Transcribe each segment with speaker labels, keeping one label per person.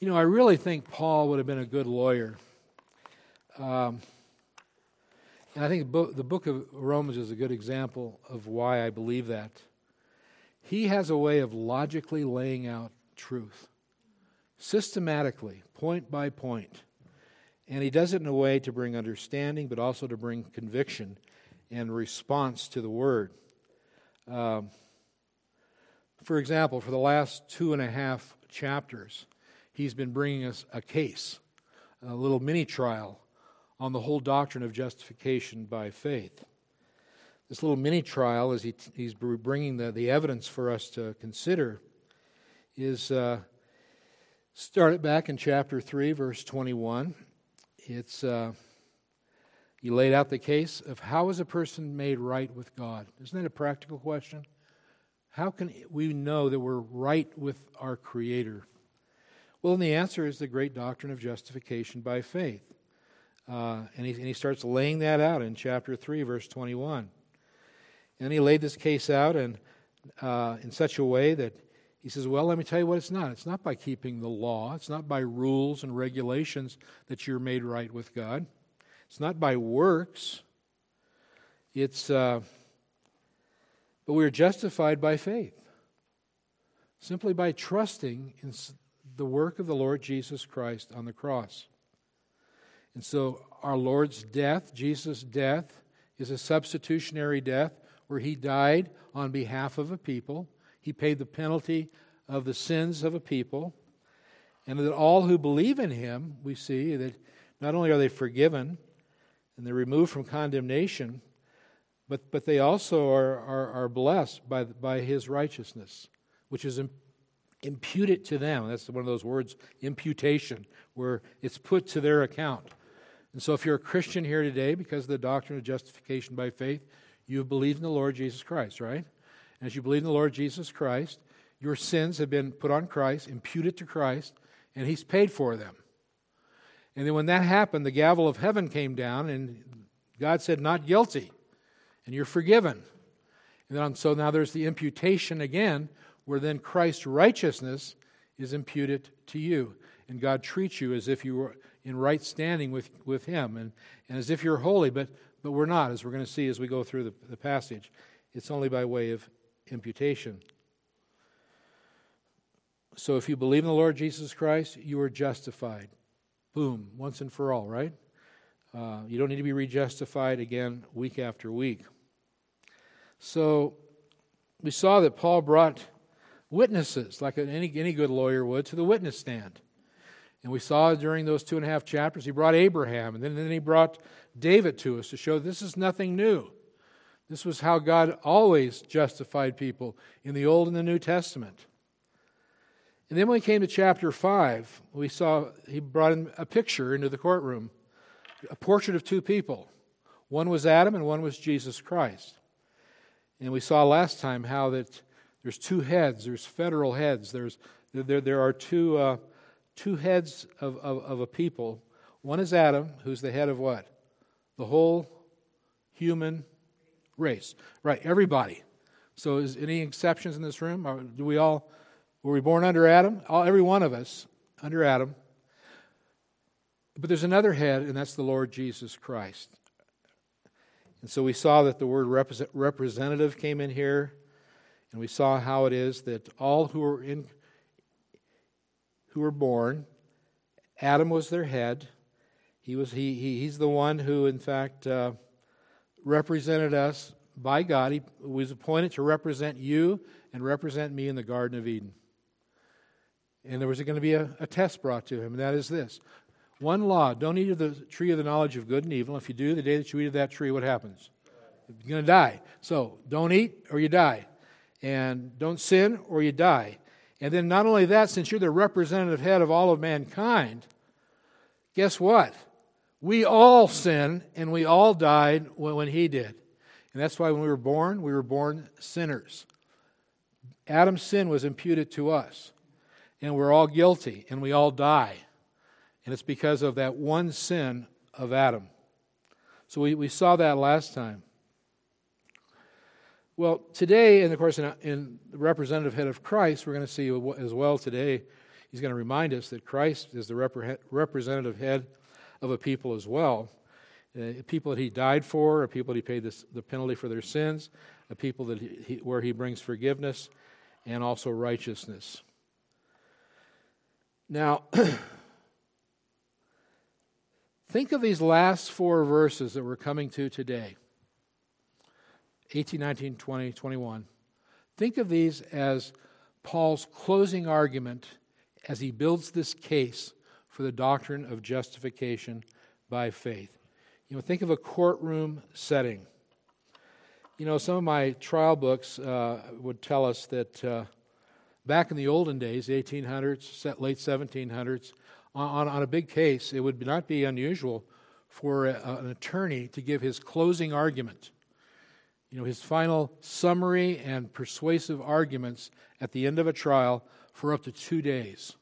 Speaker 1: You know, I really think Paul would have been a good lawyer. Um, and I think the book of Romans is a good example of why I believe that. He has a way of logically laying out truth, systematically, point by point. And he does it in a way to bring understanding, but also to bring conviction and response to the word. Um, for example, for the last two and a half chapters, he's been bringing us a case, a little mini trial on the whole doctrine of justification by faith. This little mini trial, as he, he's bringing the, the evidence for us to consider, is uh, started back in chapter 3, verse 21. It's uh, he laid out the case of how is a person made right with God? Isn't that a practical question? How can we know that we're right with our Creator? Well, and the answer is the great doctrine of justification by faith. Uh, and, he, and he starts laying that out in chapter 3, verse 21. And he laid this case out and, uh, in such a way that he says, Well, let me tell you what it's not. It's not by keeping the law, it's not by rules and regulations that you're made right with God, it's not by works. It's, uh, but we are justified by faith, simply by trusting in the work of the Lord Jesus Christ on the cross. And so, our Lord's death, Jesus' death, is a substitutionary death where he died on behalf of a people. He paid the penalty of the sins of a people. And that all who believe in him, we see that not only are they forgiven and they're removed from condemnation, but, but they also are, are, are blessed by, by his righteousness, which is imputed to them. That's one of those words, imputation, where it's put to their account. And so, if you're a Christian here today because of the doctrine of justification by faith, you have believed in the Lord Jesus Christ, right? And as you believe in the Lord Jesus Christ, your sins have been put on Christ, imputed to Christ, and He's paid for them. And then when that happened, the gavel of heaven came down, and God said, Not guilty, and you're forgiven. And then, so now there's the imputation again, where then Christ's righteousness is imputed to you. And God treats you as if you were in right standing with, with Him and, and as if you're holy, but, but we're not, as we're going to see as we go through the, the passage. It's only by way of imputation. So if you believe in the Lord Jesus Christ, you are justified. Boom, once and for all, right? Uh, you don't need to be rejustified again week after week. So we saw that Paul brought witnesses, like any, any good lawyer would, to the witness stand. And we saw during those two and a half chapters, he brought Abraham, and then, then he brought David to us to show this is nothing new. This was how God always justified people in the Old and the New Testament. And then when we came to chapter 5, we saw he brought in a picture into the courtroom, a portrait of two people. One was Adam and one was Jesus Christ. And we saw last time how that there's two heads, there's federal heads, there's, there, there are two. Uh, two heads of, of, of a people. One is Adam, who's the head of what? The whole human race. Right, everybody. So, is any exceptions in this room? Do we all were we born under Adam? All, every one of us under Adam. But there's another head, and that's the Lord Jesus Christ. And so we saw that the word representative came in here, and we saw how it is that all who are in who were born. Adam was their head. He was, he, he he's the one who, in fact, uh, represented us by God. He was appointed to represent you and represent me in the Garden of Eden. And there was going to be a, a test brought to him, and that is this one law don't eat of the tree of the knowledge of good and evil. If you do, the day that you eat of that tree, what happens? You're going to die. So don't eat or you die. And don't sin or you die. And then, not only that, since you're the representative head of all of mankind, guess what? We all sin and we all died when he did. And that's why when we were born, we were born sinners. Adam's sin was imputed to us. And we're all guilty and we all die. And it's because of that one sin of Adam. So we, we saw that last time. Well, today, and of course, in, in, the representative head of Christ, we're going to see as well today He's going to remind us that Christ is the repre- representative head of a people as well. Uh, people that he died for, a people that he paid this, the penalty for their sins, a people that he, where he brings forgiveness and also righteousness. Now, think of these last four verses that we're coming to today 18, 19, 20, 21. Think of these as Paul's closing argument as he builds this case for the doctrine of justification by faith. You know, think of a courtroom setting. You know, some of my trial books uh, would tell us that uh, back in the olden days, 1800s, late 1700s, on, on a big case, it would not be unusual for a, an attorney to give his closing argument. You know, his final summary and persuasive arguments at the end of a trial for up to two days.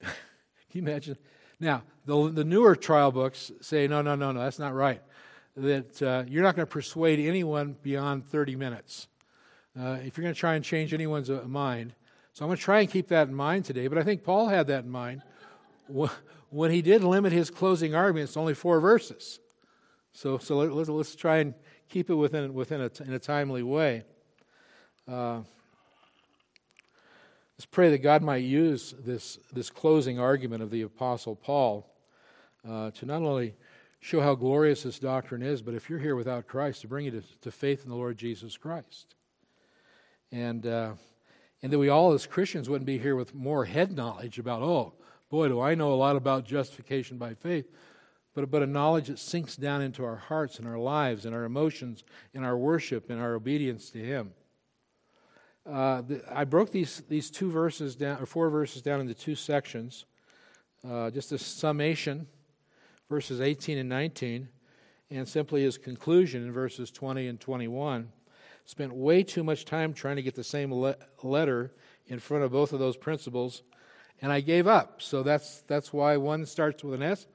Speaker 1: Can you imagine? Now, the, the newer trial books say, no, no, no, no, that's not right. That uh, you're not going to persuade anyone beyond 30 minutes. Uh, if you're going to try and change anyone's uh, mind. So I'm going to try and keep that in mind today. But I think Paul had that in mind when he did limit his closing arguments to only four verses. So, so let, us let's try and keep it within, within a, in a timely way. Uh, Let's pray that God might use this, this closing argument of the Apostle Paul uh, to not only show how glorious this doctrine is, but if you're here without Christ, to bring you to, to faith in the Lord Jesus Christ. And, uh, and that we all, as Christians, wouldn't be here with more head knowledge about, oh, boy, do I know a lot about justification by faith, but, but a knowledge that sinks down into our hearts and our lives and our emotions and our worship and our obedience to Him. Uh, the, I broke these, these two verses down, or four verses down into two sections. Uh, just a summation, verses 18 and 19, and simply his conclusion in verses 20 and 21. Spent way too much time trying to get the same le- letter in front of both of those principles, and I gave up. So that's, that's why one starts with an S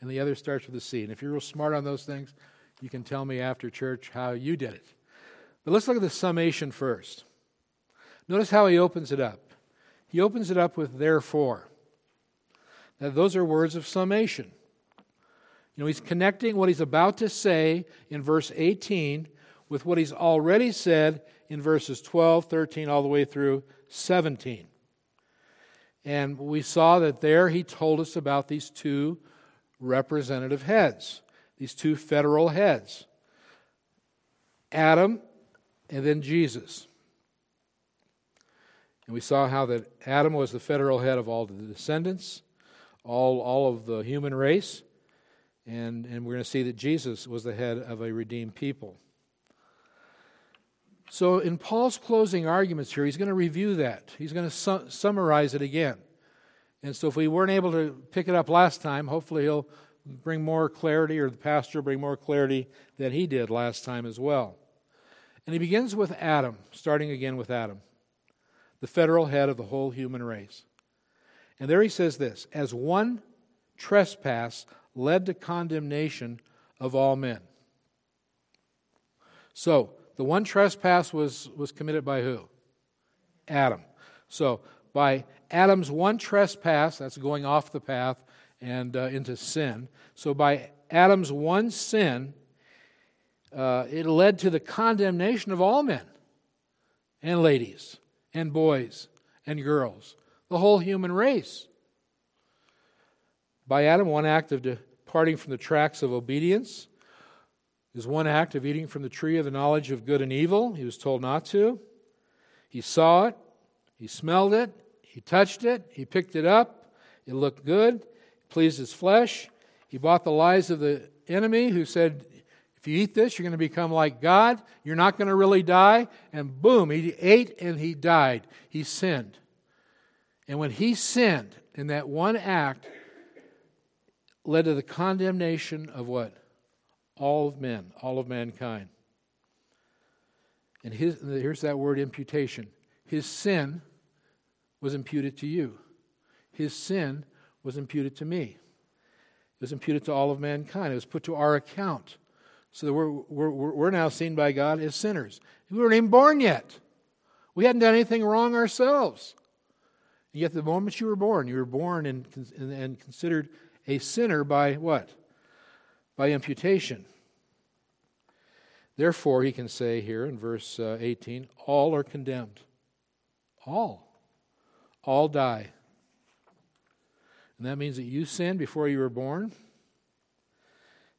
Speaker 1: and the other starts with a C. And if you're real smart on those things, you can tell me after church how you did it. But let's look at the summation first. Notice how he opens it up. He opens it up with therefore. Now, those are words of summation. You know, he's connecting what he's about to say in verse 18 with what he's already said in verses 12, 13, all the way through 17. And we saw that there he told us about these two representative heads, these two federal heads Adam and then Jesus. And we saw how that Adam was the federal head of all the descendants, all, all of the human race. And, and we're going to see that Jesus was the head of a redeemed people. So, in Paul's closing arguments here, he's going to review that. He's going to su- summarize it again. And so, if we weren't able to pick it up last time, hopefully he'll bring more clarity, or the pastor bring more clarity than he did last time as well. And he begins with Adam, starting again with Adam the federal head of the whole human race. And there he says this as one trespass led to condemnation of all men. So, the one trespass was, was committed by who? Adam. So, by Adam's one trespass, that's going off the path and uh, into sin. So, by Adam's one sin, uh, it led to the condemnation of all men and ladies and boys and girls, the whole human race. By Adam, one act of departing from the tracks of obedience is one act of eating from the tree of the knowledge of good and evil. He was told not to. He saw it, he smelled it, he touched it, he picked it up, it looked good, it pleased his flesh. He bought the lies of the enemy who said, if you eat this, you're going to become like God. You're not going to really die. And boom, he ate and he died. He sinned. And when he sinned in that one act, led to the condemnation of what? All of men, all of mankind. And his, here's that word imputation. His sin was imputed to you. His sin was imputed to me. It was imputed to all of mankind. It was put to our account. So that we're, we're, we're now seen by God as sinners. We weren't even born yet. We hadn't done anything wrong ourselves. And yet, the moment you were born, you were born and, and considered a sinner by what? By imputation. Therefore, he can say here in verse uh, 18, all are condemned. All. All die. And that means that you sinned before you were born.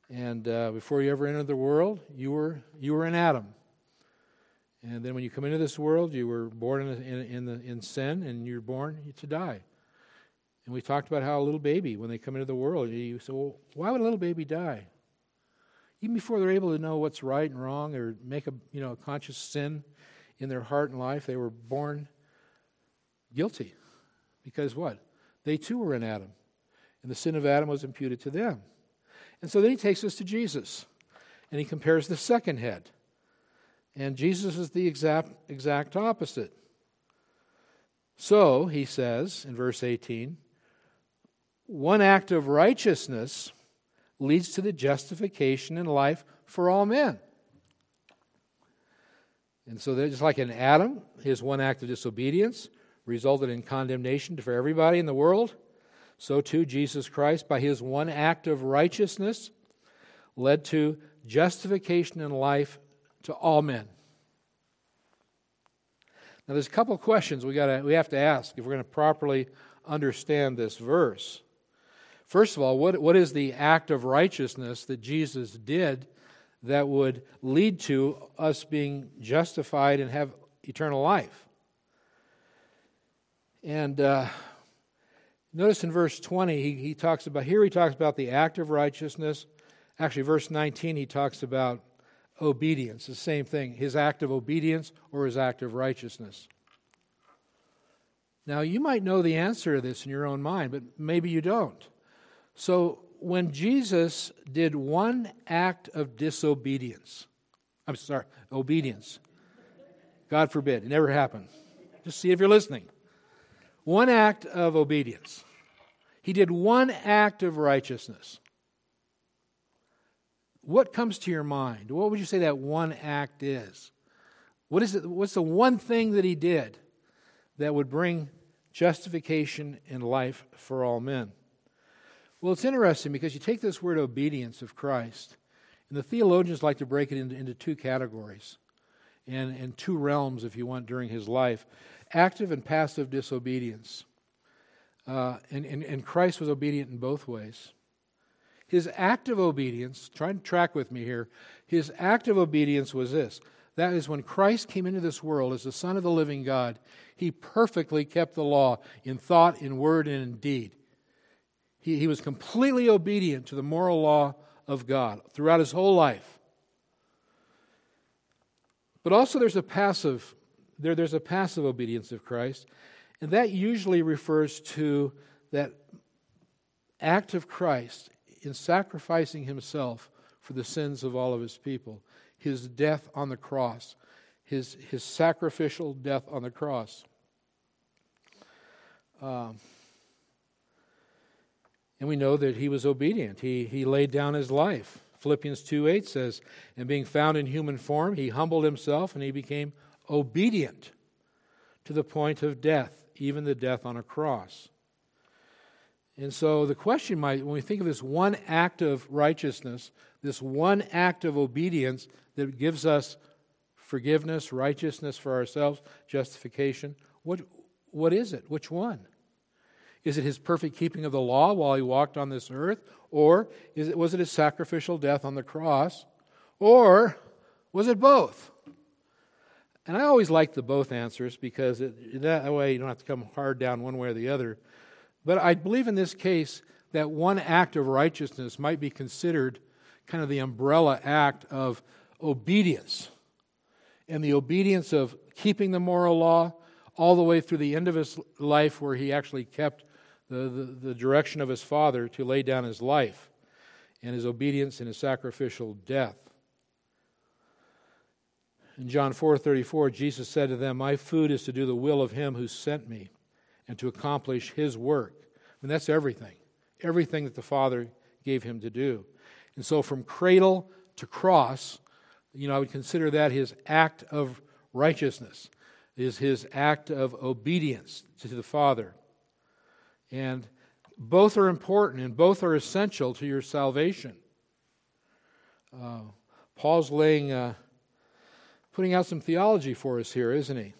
Speaker 1: And uh, before you ever entered the world, you were, you were in Adam. And then when you come into this world, you were born in, in, in, the, in sin and you're born to die. And we talked about how a little baby, when they come into the world, you say, well, why would a little baby die? Even before they're able to know what's right and wrong or make a, you know, a conscious sin in their heart and life, they were born guilty. Because what? They too were in Adam. And the sin of Adam was imputed to them. And so then he takes us to Jesus. And he compares the second head. And Jesus is the exact, exact opposite. So, he says in verse 18, one act of righteousness leads to the justification in life for all men. And so, they're just like in Adam, his one act of disobedience resulted in condemnation for everybody in the world, so too Jesus Christ, by his one act of righteousness, led to justification in life to all men. Now, there's a couple of questions we, gotta, we have to ask if we're going to properly understand this verse. First of all, what, what is the act of righteousness that Jesus did that would lead to us being justified and have eternal life? And uh, notice in verse 20, he, he talks about, here he talks about the act of righteousness. Actually, verse 19, he talks about obedience, the same thing, his act of obedience or his act of righteousness. Now, you might know the answer to this in your own mind, but maybe you don't. So, when Jesus did one act of disobedience, I'm sorry, obedience, God forbid, it never happened. Just see if you're listening. One act of obedience. He did one act of righteousness what comes to your mind? What would you say that one act is? What is it, what's the one thing that he did that would bring justification and life for all men? Well, it's interesting because you take this word obedience of Christ, and the theologians like to break it into, into two categories and, and two realms, if you want, during his life active and passive disobedience. Uh, and, and, and Christ was obedient in both ways. His active obedience, try and track with me here, his active obedience was this. That is, when Christ came into this world as the Son of the living God, he perfectly kept the law in thought, in word, and in deed. He, he was completely obedient to the moral law of God throughout his whole life. But also there's a passive, there, there's a passive obedience of Christ, and that usually refers to that act of Christ in sacrificing himself for the sins of all of his people, his death on the cross, his, his sacrificial death on the cross. Um, and we know that he was obedient. He, he laid down his life. Philippians 2 8 says, And being found in human form, he humbled himself and he became obedient to the point of death, even the death on a cross. And so the question might, when we think of this one act of righteousness, this one act of obedience that gives us forgiveness, righteousness for ourselves, justification, what, what is it? Which one? Is it his perfect keeping of the law while he walked on this earth? Or is it, was it his sacrificial death on the cross? Or was it both? And I always like the both answers because it, that way you don't have to come hard down one way or the other. But I believe in this case that one act of righteousness might be considered kind of the umbrella act of obedience. And the obedience of keeping the moral law all the way through the end of his life, where he actually kept the, the, the direction of his father to lay down his life and his obedience in his sacrificial death. In John 4:34 Jesus said to them, "My food is to do the will of him who sent me." and to accomplish his work. And that's everything, everything that the Father gave him to do. And so from cradle to cross, you know, I would consider that his act of righteousness, is his act of obedience to the Father. And both are important and both are essential to your salvation. Uh, Paul's laying, uh, putting out some theology for us here, isn't he?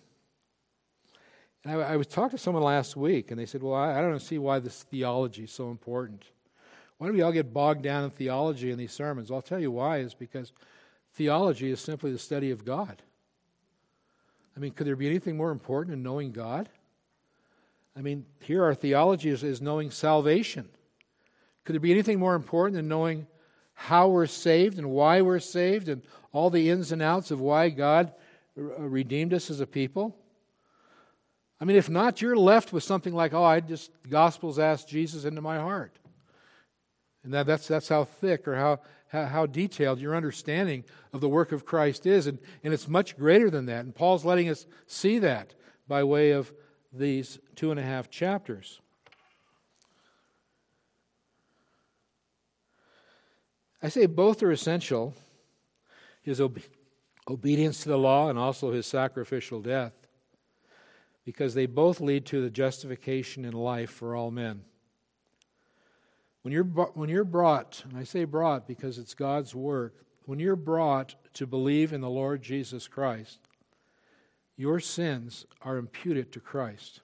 Speaker 1: And I, I was talking to someone last week, and they said, Well, I, I don't see why this theology is so important. Why do we all get bogged down in theology in these sermons? Well, I'll tell you why, is because theology is simply the study of God. I mean, could there be anything more important than knowing God? I mean, here our theology is, is knowing salvation. Could there be anything more important than knowing how we're saved and why we're saved and all the ins and outs of why God uh, redeemed us as a people? I mean, if not, you're left with something like, oh, I just, Gospels asked Jesus into my heart. And that, that's, that's how thick or how, how, how, detailed your understanding of the work of Christ is. And, and it's much greater than that. And Paul's letting us see that by way of these two and a half chapters. I say both are essential his ob- obedience to the law and also his sacrificial death because they both lead to the justification in life for all men. When you're, when you're brought, and I say brought because it's God's work, when you're brought to believe in the Lord Jesus Christ, your sins are imputed to Christ.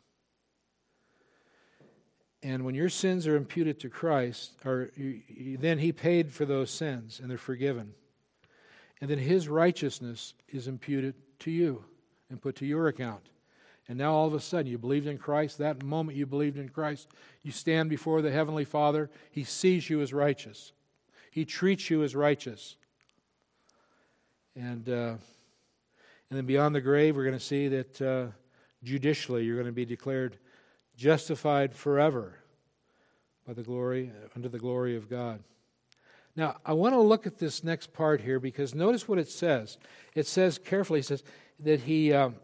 Speaker 1: And when your sins are imputed to Christ, or you, you, then He paid for those sins and they're forgiven. And then His righteousness is imputed to you and put to your account. And now all of a sudden you believed in Christ. That moment you believed in Christ, you stand before the Heavenly Father. He sees you as righteous, He treats you as righteous. And, uh, and then beyond the grave, we're going to see that uh, judicially you're going to be declared justified forever by the glory, under the glory of God. Now, I want to look at this next part here because notice what it says. It says carefully, it says that he. Um,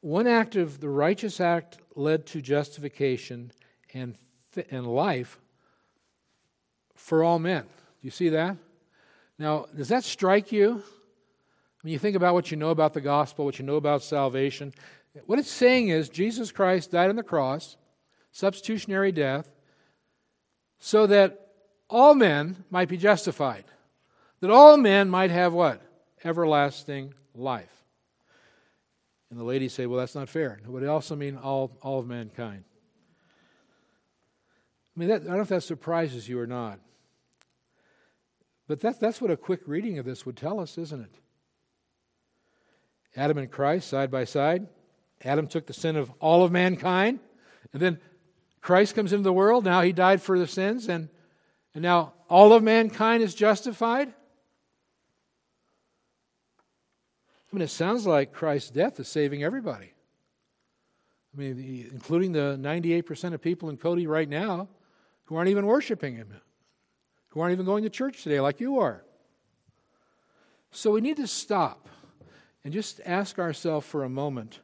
Speaker 1: one act of the righteous act led to justification and, and life for all men. Do you see that? Now, does that strike you? When you think about what you know about the gospel, what you know about salvation, what it's saying is Jesus Christ died on the cross, substitutionary death, so that all men might be justified. That all men might have what? Everlasting life. And the ladies say, well, that's not fair. Would it also mean all, all of mankind? I mean, that, I don't know if that surprises you or not. But that, that's what a quick reading of this would tell us, isn't it? Adam and Christ side by side. Adam took the sin of all of mankind. And then Christ comes into the world. Now he died for the sins. And, and now all of mankind is justified. I mean, it sounds like Christ's death is saving everybody. I mean, including the 98% of people in Cody right now who aren't even worshiping Him, who aren't even going to church today like you are. So we need to stop and just ask ourselves for a moment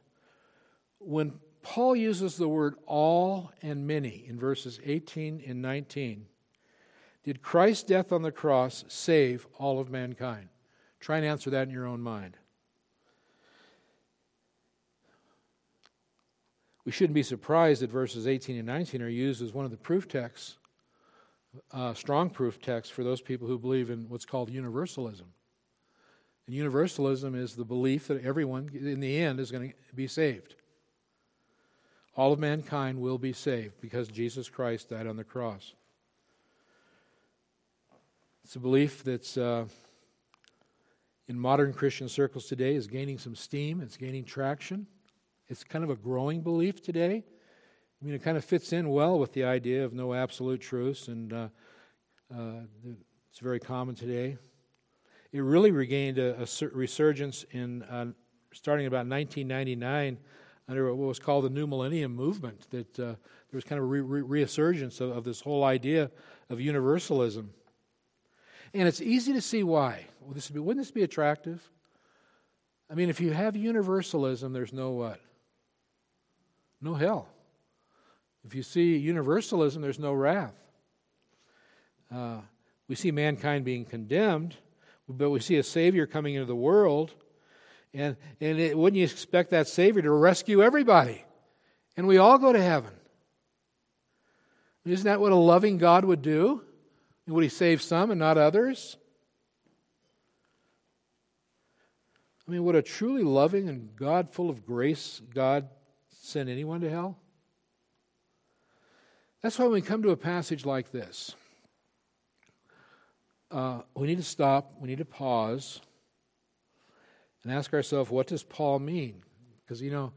Speaker 1: when Paul uses the word all and many in verses 18 and 19, did Christ's death on the cross save all of mankind? Try and answer that in your own mind. We shouldn't be surprised that verses 18 and 19 are used as one of the proof texts, uh, strong proof texts for those people who believe in what's called universalism. And universalism is the belief that everyone, in the end, is going to be saved. All of mankind will be saved because Jesus Christ died on the cross. It's a belief that's uh, in modern Christian circles today is gaining some steam, it's gaining traction. It's kind of a growing belief today. I mean, it kind of fits in well with the idea of no absolute truths, and uh, uh, it's very common today. It really regained a, a resurgence in uh, starting about 1999 under what was called the New Millennium Movement. That uh, there was kind of a re- re- resurgence of, of this whole idea of universalism, and it's easy to see why. Well, this would be, wouldn't this be attractive? I mean, if you have universalism, there's no what? no hell. If you see universalism, there's no wrath. Uh, we see mankind being condemned, but we see a Savior coming into the world. And, and it, wouldn't you expect that Savior to rescue everybody? And we all go to heaven. Isn't that what a loving God would do? Would he save some and not others? I mean, would a truly loving and God full of grace God send anyone to hell? That's why when we come to a passage like this, uh, we need to stop, we need to pause, and ask ourselves, what does Paul mean? Because, you know,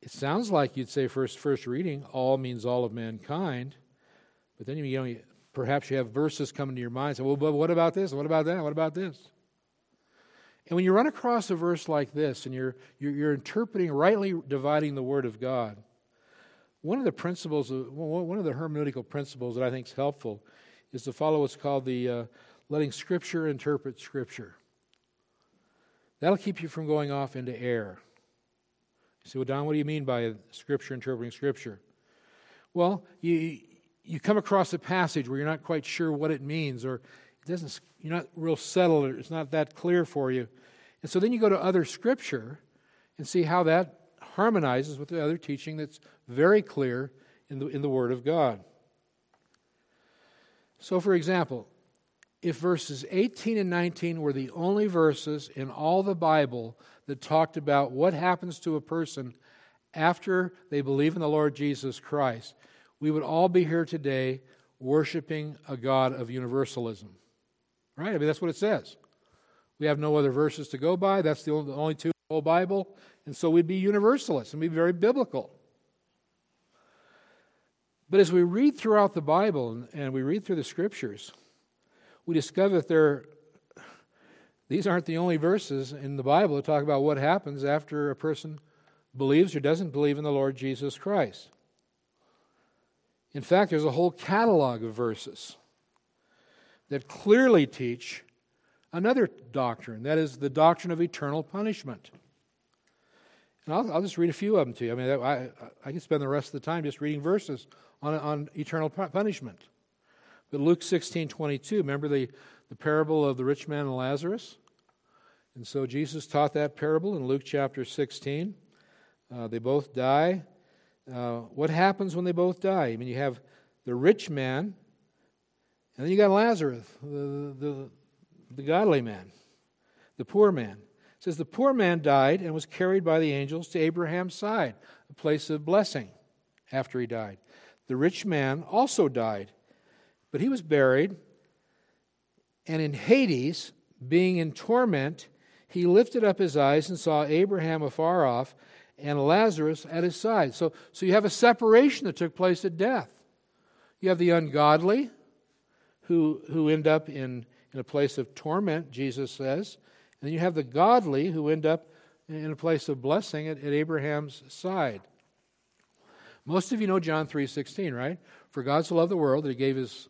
Speaker 1: it sounds like you'd say first first reading, all means all of mankind, but then you know perhaps you have verses coming to your mind. Say, well, but what about this? What about that? What about this? And when you run across a verse like this, and you're you're, you're interpreting rightly dividing the Word of God, one of the principles, of, one of the hermeneutical principles that I think is helpful, is to follow what's called the uh, letting Scripture interpret Scripture. That'll keep you from going off into error. You say, well, Don, what do you mean by Scripture interpreting Scripture? Well, you, you come across a passage where you're not quite sure what it means, or it doesn't, you're not real settled, or it's not that clear for you. And so then you go to other Scripture and see how that harmonizes with the other teaching that's very clear in the, in the Word of God. So, for example, if verses 18 and 19 were the only verses in all the Bible that talked about what happens to a person after they believe in the Lord Jesus Christ, we would all be here today worshiping a God of universalism. Right? I mean, that's what it says. We have no other verses to go by. That's the only, two in the whole Bible. And so we'd be universalists and be very biblical. But as we read throughout the Bible and we read through the scriptures, we discover that there these aren't the only verses in the Bible that talk about what happens after a person believes or doesn't believe in the Lord Jesus Christ. In fact, there's a whole catalog of verses that clearly teach another doctrine that is, the doctrine of eternal punishment. And I'll, I'll just read a few of them to you. I mean, I, I can spend the rest of the time just reading verses on, on eternal punishment. But Luke 16 22, remember the, the parable of the rich man and Lazarus? And so Jesus taught that parable in Luke chapter 16. Uh, they both die. Uh, what happens when they both die? I mean, you have the rich man, and then you got Lazarus, the, the, the godly man, the poor man. It says, The poor man died and was carried by the angels to Abraham's side, a place of blessing after he died. The rich man also died, but he was buried, and in Hades, being in torment, he lifted up his eyes and saw Abraham afar off and Lazarus at his side. So, so you have a separation that took place at death. You have the ungodly who, who end up in, in a place of torment, Jesus says. And you have the godly who end up in a place of blessing at, at Abraham's side. Most of you know John 3.16, right? For God so loved the world that he gave his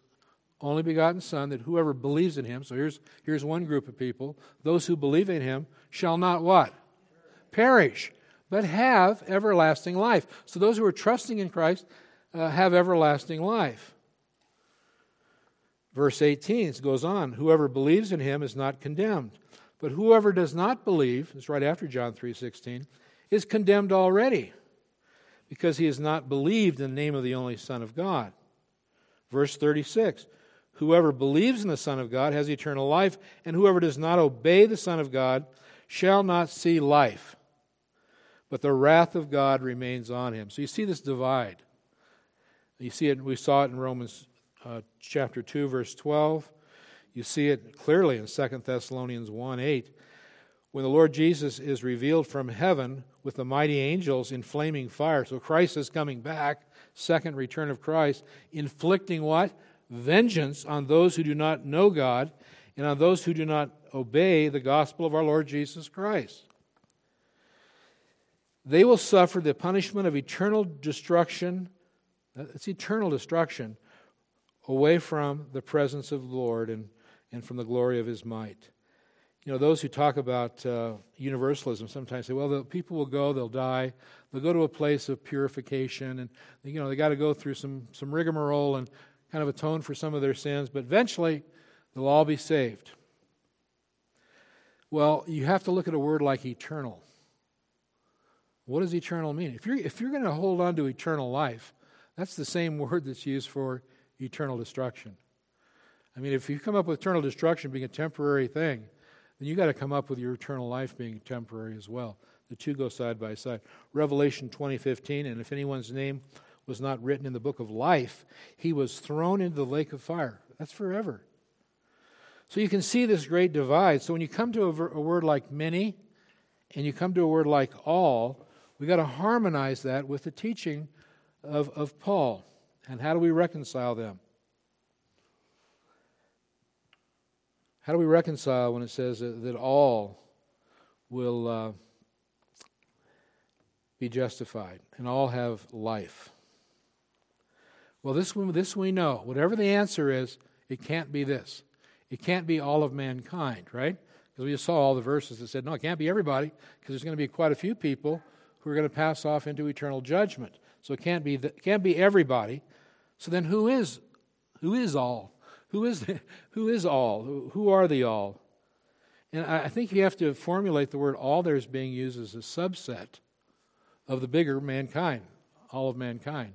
Speaker 1: only begotten Son, that whoever believes in him, so here's, here's one group of people, those who believe in him shall not what? Perish, but have everlasting life. So those who are trusting in Christ uh, have everlasting life. Verse 18 goes on Whoever believes in him is not condemned, but whoever does not believe, it's right after John 3.16, is condemned already, because he has not believed in the name of the only Son of God. Verse 36 Whoever believes in the Son of God has eternal life, and whoever does not obey the Son of God shall not see life, but the wrath of God remains on him. So you see this divide. You see it, we saw it in Romans uh, chapter 2, verse 12. You see it clearly in 2 Thessalonians 1 8. When the Lord Jesus is revealed from heaven with the mighty angels in flaming fire. So Christ is coming back, second return of Christ, inflicting what? vengeance on those who do not know God and on those who do not obey the gospel of our Lord Jesus Christ. They will suffer the punishment of eternal destruction. Uh, it's eternal destruction away from the presence of the Lord and, and from the glory of his might. You know, those who talk about uh, universalism sometimes say, well, the people will go, they'll die, they'll go to a place of purification, and, you know, they got to go through some, some rigmarole, and kind of atone for some of their sins, but eventually they'll all be saved. Well, you have to look at a word like eternal. What does eternal mean? If you're, if you're going to hold on to eternal life, that's the same word that's used for eternal destruction. I mean, if you come up with eternal destruction being a temporary thing, then you got to come up with your eternal life being temporary as well. The two go side by side. Revelation 20:15, and if anyone's name was not written in the book of life, he was thrown into the lake of fire. That's forever. So you can see this great divide. So when you come to a, ver- a word like many and you come to a word like all, we got to harmonize that with the teaching of, of Paul. And how do we reconcile them? How do we reconcile when it says that, that all will uh, be justified and all have life? Well, this, this we know. Whatever the answer is, it can't be this. It can't be all of mankind, right? Because we just saw all the verses that said, no, it can't be everybody, because there's going to be quite a few people who are going to pass off into eternal judgment. So it can't be, the, it can't be everybody. So then who is, who is all? Who is, who is all? Who are the all? And I think you have to formulate the word all there is being used as a subset of the bigger mankind, all of mankind.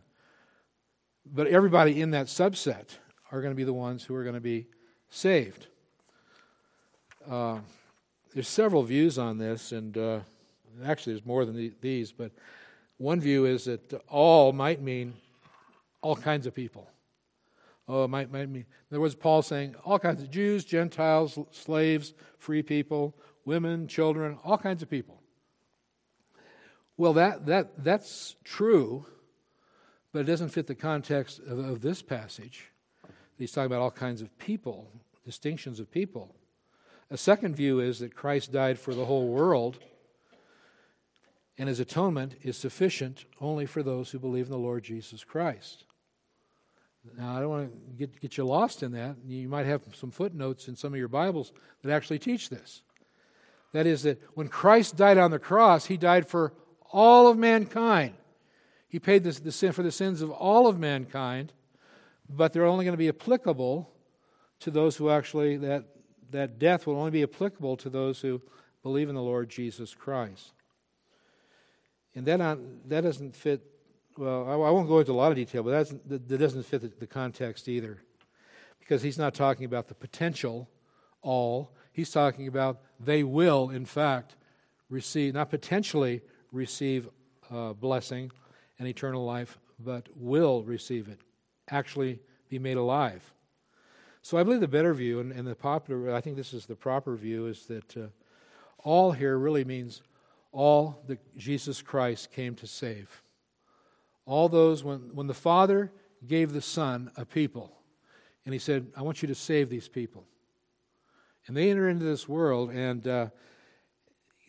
Speaker 1: But everybody in that subset are going to be the ones who are going to be saved. Uh, there's several views on this, and uh, actually there's more than the, these, but one view is that all might mean all kinds of people. Oh, might, might mean. Other words, Paul saying all kinds of Jews, Gentiles, slaves, free people, women, children, all kinds of people. Well, that, that, that's true, but it doesn't fit the context of, of this passage. He's talking about all kinds of people, distinctions of people. A second view is that Christ died for the whole world, and his atonement is sufficient only for those who believe in the Lord Jesus Christ. Now, I don't want to get, get you lost in that. You might have some footnotes in some of your Bibles that actually teach this. That is, that when Christ died on the cross, he died for all of mankind. He paid the, the sin for the sins of all of mankind, but they're only going to be applicable to those who actually, that, that death will only be applicable to those who believe in the Lord Jesus Christ. And that, on, that doesn't fit well, I, I, won't go into a lot of detail, but that, that doesn't fit the, the context either. Because he's not talking about the potential all, he's talking about they will, in fact, receive, not potentially receive uh, blessing and eternal life, but will receive it, actually be made alive. So I believe the better view, and, and the popular, I think this is the proper view, is that uh, all here really means all that Jesus Christ came to save all those when, when the Father gave the Son a people, and He said, I want you to save these people. And they enter into this world, and uh,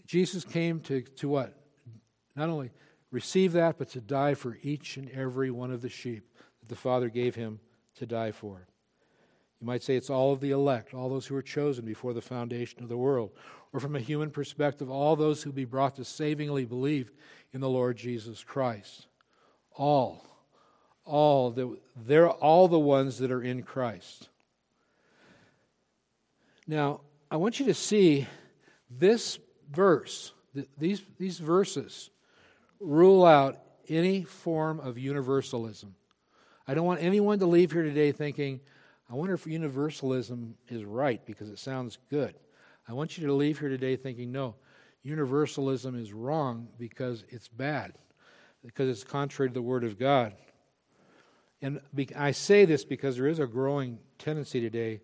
Speaker 1: Jesus came to, to what? Not only receive that, but to die for each and every one of the sheep that the Father gave Him to die for. You might say it's all of the elect, all those who were chosen before the foundation of the world. Or from a human perspective, all those who be brought to savingly believe in the Lord Jesus Christ all. All. They're all the ones that are in Christ. Now, I want you to see this verse, these, these verses rule out any form of universalism. I don't want anyone to leave here today thinking, I wonder if universalism is right because it sounds good. I want you to leave here today thinking, no, universalism is wrong because it's bad because it's contrary to the Word of God. And I say this because there is a growing tendency today,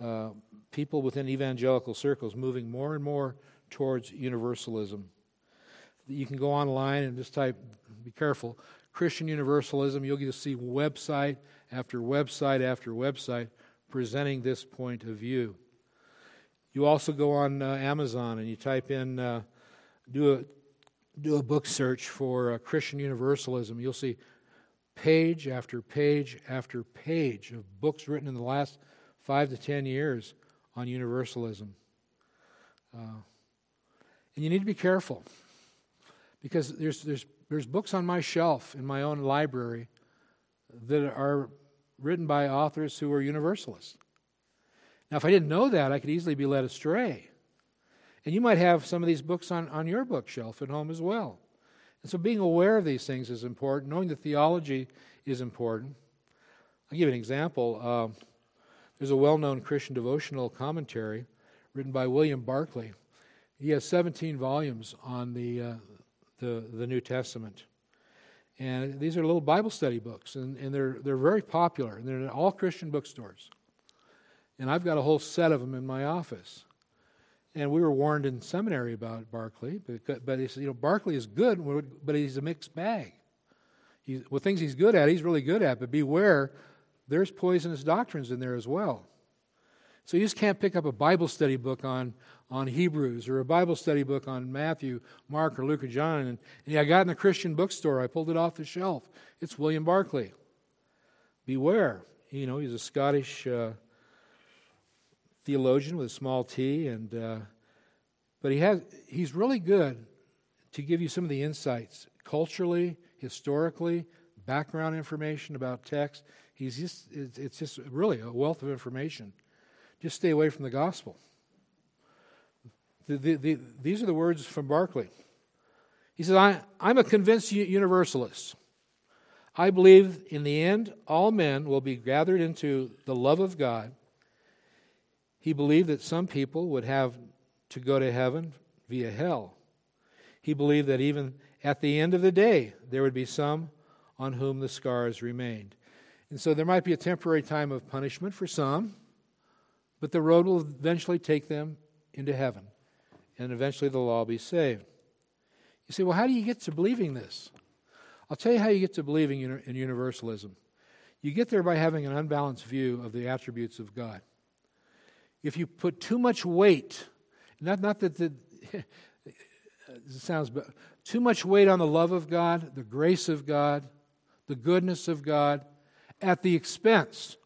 Speaker 1: uh, people within evangelical circles moving more and more towards universalism. You can go online and just type, be careful, Christian universalism. You'll get to see website after website after website presenting this point of view. You also go on uh, Amazon and you type in, uh, do a do a book search for uh, Christian Universalism, you'll see page after page after page of books written in the last five to ten years on Universalism. Uh, and you need to be careful because there's, there's, there's books on my shelf in my own library that are written by authors who are Universalists. Now, if I didn't know that, I could easily be led astray And you might have some of these books on, on your bookshelf at home as well. And so being aware of these things is important. Knowing the theology is important. I'll give you an example. Uh, there's a well known Christian devotional commentary written by William Barclay. He has 17 volumes on the, uh, the, the New Testament. And these are little Bible study books, and, and they're, they're very popular, and they're in all Christian bookstores. And I've got a whole set of them in my office. And we were warned in seminary about Barclay, but, but said, you know, Barclay is good, but he's a mixed bag. He's, well, things he's good at, he's really good at, but beware, there's poisonous doctrines in there as well. So you just can't pick up a Bible study book on, on Hebrews or a Bible study book on Matthew, Mark, or Luke, or John. And, and I got in the Christian bookstore. I pulled it off the shelf. It's William Barclay. Beware. You know, he's a Scottish uh, theologian with a small t, and uh, but he has he's really good to give you some of the insights culturally, historically, background information about text. He's just it's just really a wealth of information. Just stay away from the gospel. The, the, the, these are the words from Barclay. He says, I, I'm a convinced universalist. I believe in the end, all men will be gathered into the love of God. He believed that some people would have to go to heaven via hell. He believed that even at the end of the day, there would be some on whom the scars remained. And so there might be a temporary time of punishment for some, but the road will eventually take them into heaven, and eventually they'll all be saved. You say, well, how do you get to believing this? I'll tell you how you get to believing in universalism. You get there by having an unbalanced view of the attributes of God. If you put too much weight, not, not that the, it sounds, but too much weight on the love of God, the grace of God, the goodness of God, at the expense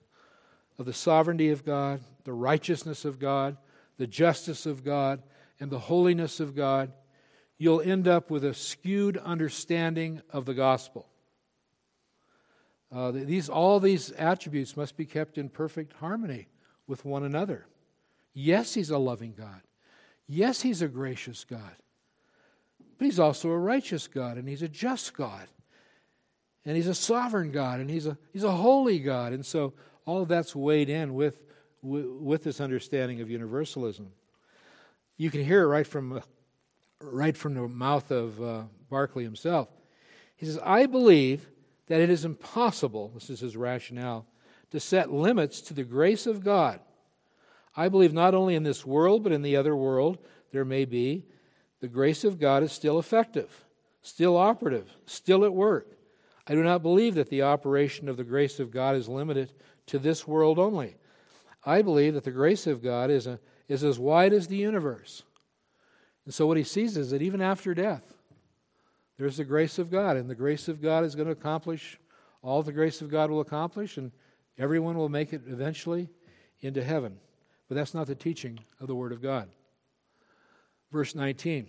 Speaker 1: of the sovereignty of God, the righteousness of God, the justice of God, and the holiness of God, you'll end up with a skewed understanding of the gospel. Uh, these, all these attributes must be kept in perfect harmony with one another. Yes, He's a loving God. Yes, He's a gracious God. But He's also a righteous God, and He's a just God. And He's a sovereign God, and He's a, he's a holy God. And so all of that's weighed in with with this understanding of universalism. You can hear it right from, right from the mouth of uh, Barclay himself. He says, I believe that it is impossible, this is his rationale, to set limits to the grace of God. I believe not only in this world, but in the other world there may be, the grace of God is still effective, still operative, still at work. I do not believe that the operation of the grace of God is limited to this world only. I believe that the grace of God is, a, is as wide as the universe. And so what he sees is that even after death, there's the grace of God, and the grace of God is going to accomplish all the grace of God will accomplish, and everyone will make it eventually into heaven. But that's not the teaching of the Word of God. Verse 19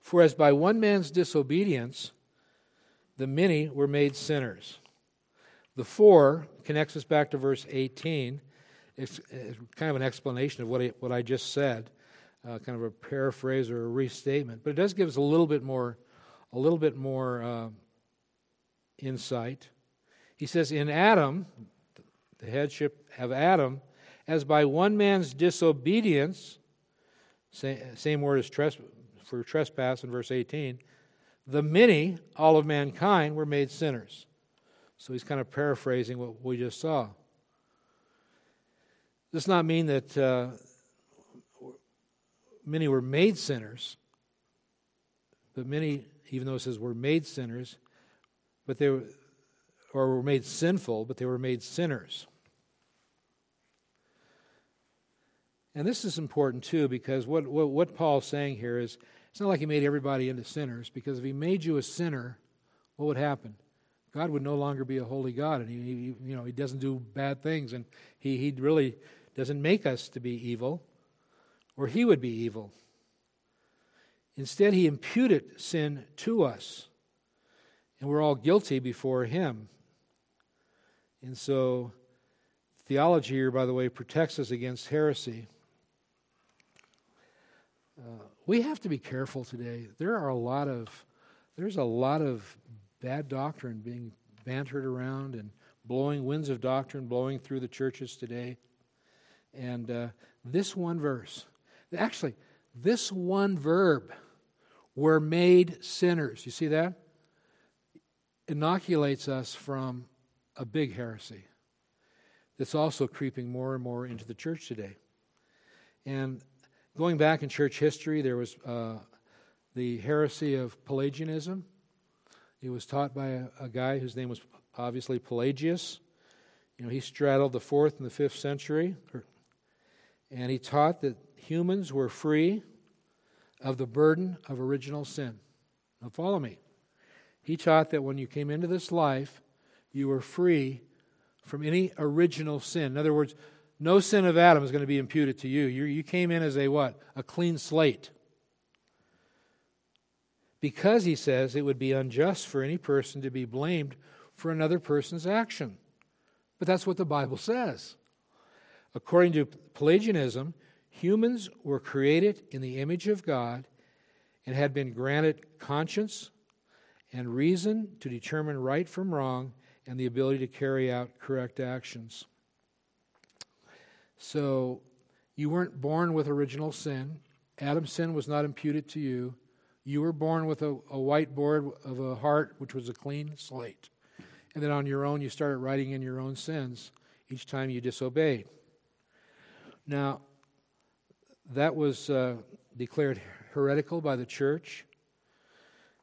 Speaker 1: For as by one man's disobedience the many were made sinners. The four connects us back to verse 18. It's, kind of an explanation of what I, what I just said, uh, kind of a paraphrase or a restatement, but it does give us a little bit more, a little bit more uh, insight. He says, "In Adam, the headship of Adam, as by one man's disobedience, same, word as for trespass in verse 18, the many, all of mankind, were made sinners." So he's kind of paraphrasing what we just saw. Does not mean that uh, many were made sinners, but many, even though it says were made sinners, but they were, or were made sinful, but they were made sinners. And this is important too, because what, what, what Paul's saying here is it's not like he made everybody into sinners, because if he made you a sinner, what would happen? God would no longer be a holy God, and he, he, you know, he doesn't do bad things, and he, he really doesn't make us to be evil, or he would be evil. Instead, he imputed sin to us, and we're all guilty before him. And so, theology here, by the way, protects us against heresy. We have to be careful today. There are a lot of there's a lot of bad doctrine being bantered around and blowing winds of doctrine blowing through the churches today. And uh, this one verse, actually, this one verb, were made sinners. You see that? Inoculates us from a big heresy that's also creeping more and more into the church today. And going back in church history, there was uh, the heresy of Pelagianism. It was taught by a, a, guy whose name was obviously Pelagius. You know, he straddled the fourth and the fifth century, and he taught that humans were free of the burden of original sin. Now, follow me. He taught that when you came into this life, you were free from any original sin. In other words, no sin of Adam is going to be imputed to you. you. You came in as a what? A clean slate. Because, he says, it would be unjust for any person to be blamed for another person's action. But that's what the Bible says. According to Pelagianism, humans were created in the image of God and had been granted conscience and reason to determine right from wrong and the ability to carry out correct actions. So you weren't born with original sin. Adam's sin was not imputed to you. You were born with a, a whiteboard of a heart which was a clean slate. And then on your own, you started writing in your own sins each time you disobeyed. Now, that was uh, declared heretical by the church.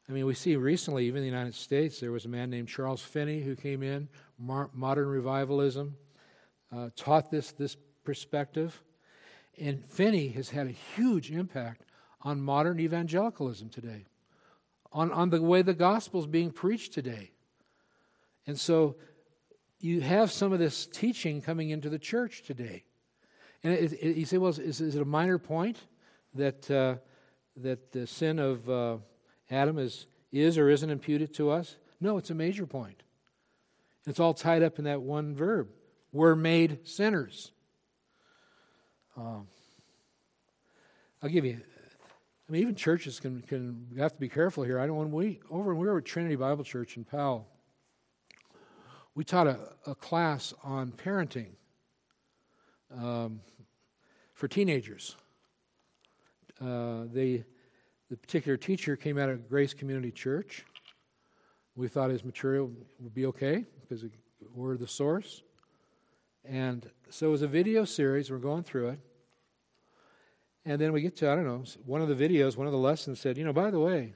Speaker 1: I mean, we see recently, even in the United States, there was a man named Charles Finney who came in, modern revivalism, uh, taught this, this perspective. And Finney has had a huge impact on modern evangelicalism today, on, on the way the gospel is being preached today. And so you have some of this teaching coming into the church today. And it, it, you say, well, is, is, it a minor point that, uh, that the sin of uh, Adam is, is or isn't imputed to us? No, it's a major point. It's all tied up in that one verb. We're made sinners. Um, I'll give you. I mean, even churches can can have to be careful here. I don't. When we over we were at Trinity Bible Church in Powell, we taught a, a class on parenting um, for teenagers. Uh, they, the particular teacher came out of Grace Community Church. We thought his material would be okay because we're the source. And so it was a video series. We're going through it. And then we get to, I don't know, one of the videos, one of the lessons said, you know, by the way,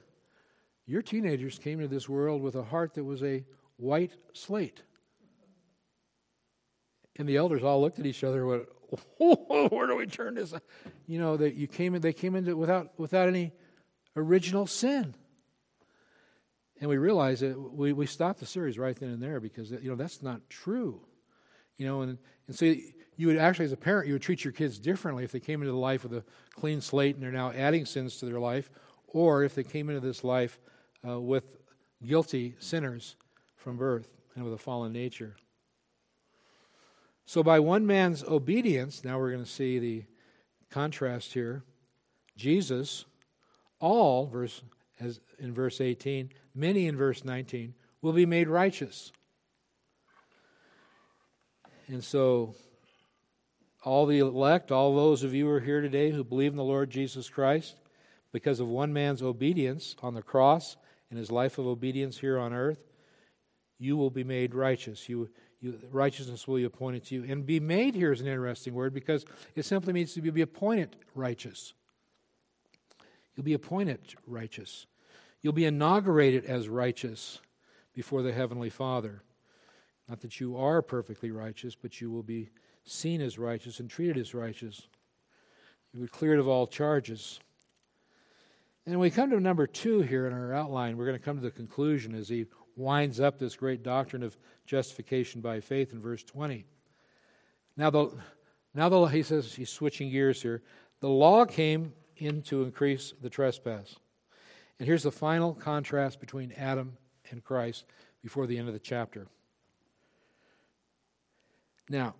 Speaker 1: your teenagers came into this world with a heart that was a white slate. And the elders all looked at each other and went, oh, where do we turn this? You know, that you came in, they came into without without any original sin. And we realized that we, we stopped the series right then and there because you know that's not true. You know, and, and so you would actually, as a parent, you would treat your kids differently if they came into the life with a clean slate and they're now adding sins to their life, or if they came into this life uh, with guilty sinners from birth and with a fallen nature. So, by one man's obedience, now we're going to see the contrast here. Jesus, all, verse as in verse 18, many in verse 19, will be made righteous. And so, all the elect, all those of you who are here today who believe in the Lord Jesus Christ, because of one man's obedience on the cross and his life of obedience here on earth, you will be made righteous. You you, righteousness will be appointed to you. And be made here is an interesting word because it simply means to be appointed righteous. You'll be appointed righteous. You'll be inaugurated as righteous before the Heavenly Father. Not that you are perfectly righteous, but you will be seen as righteous and treated as righteous. You were cleared of all charges. And we come to number two here in our outline, we're going to come to the conclusion as he winds up this great doctrine of justification by faith in verse 20. Now, the, now the, he says, he's switching gears here. The law came in to increase the trespass. And here's the final contrast between Adam and Christ before the end of the chapter. Now,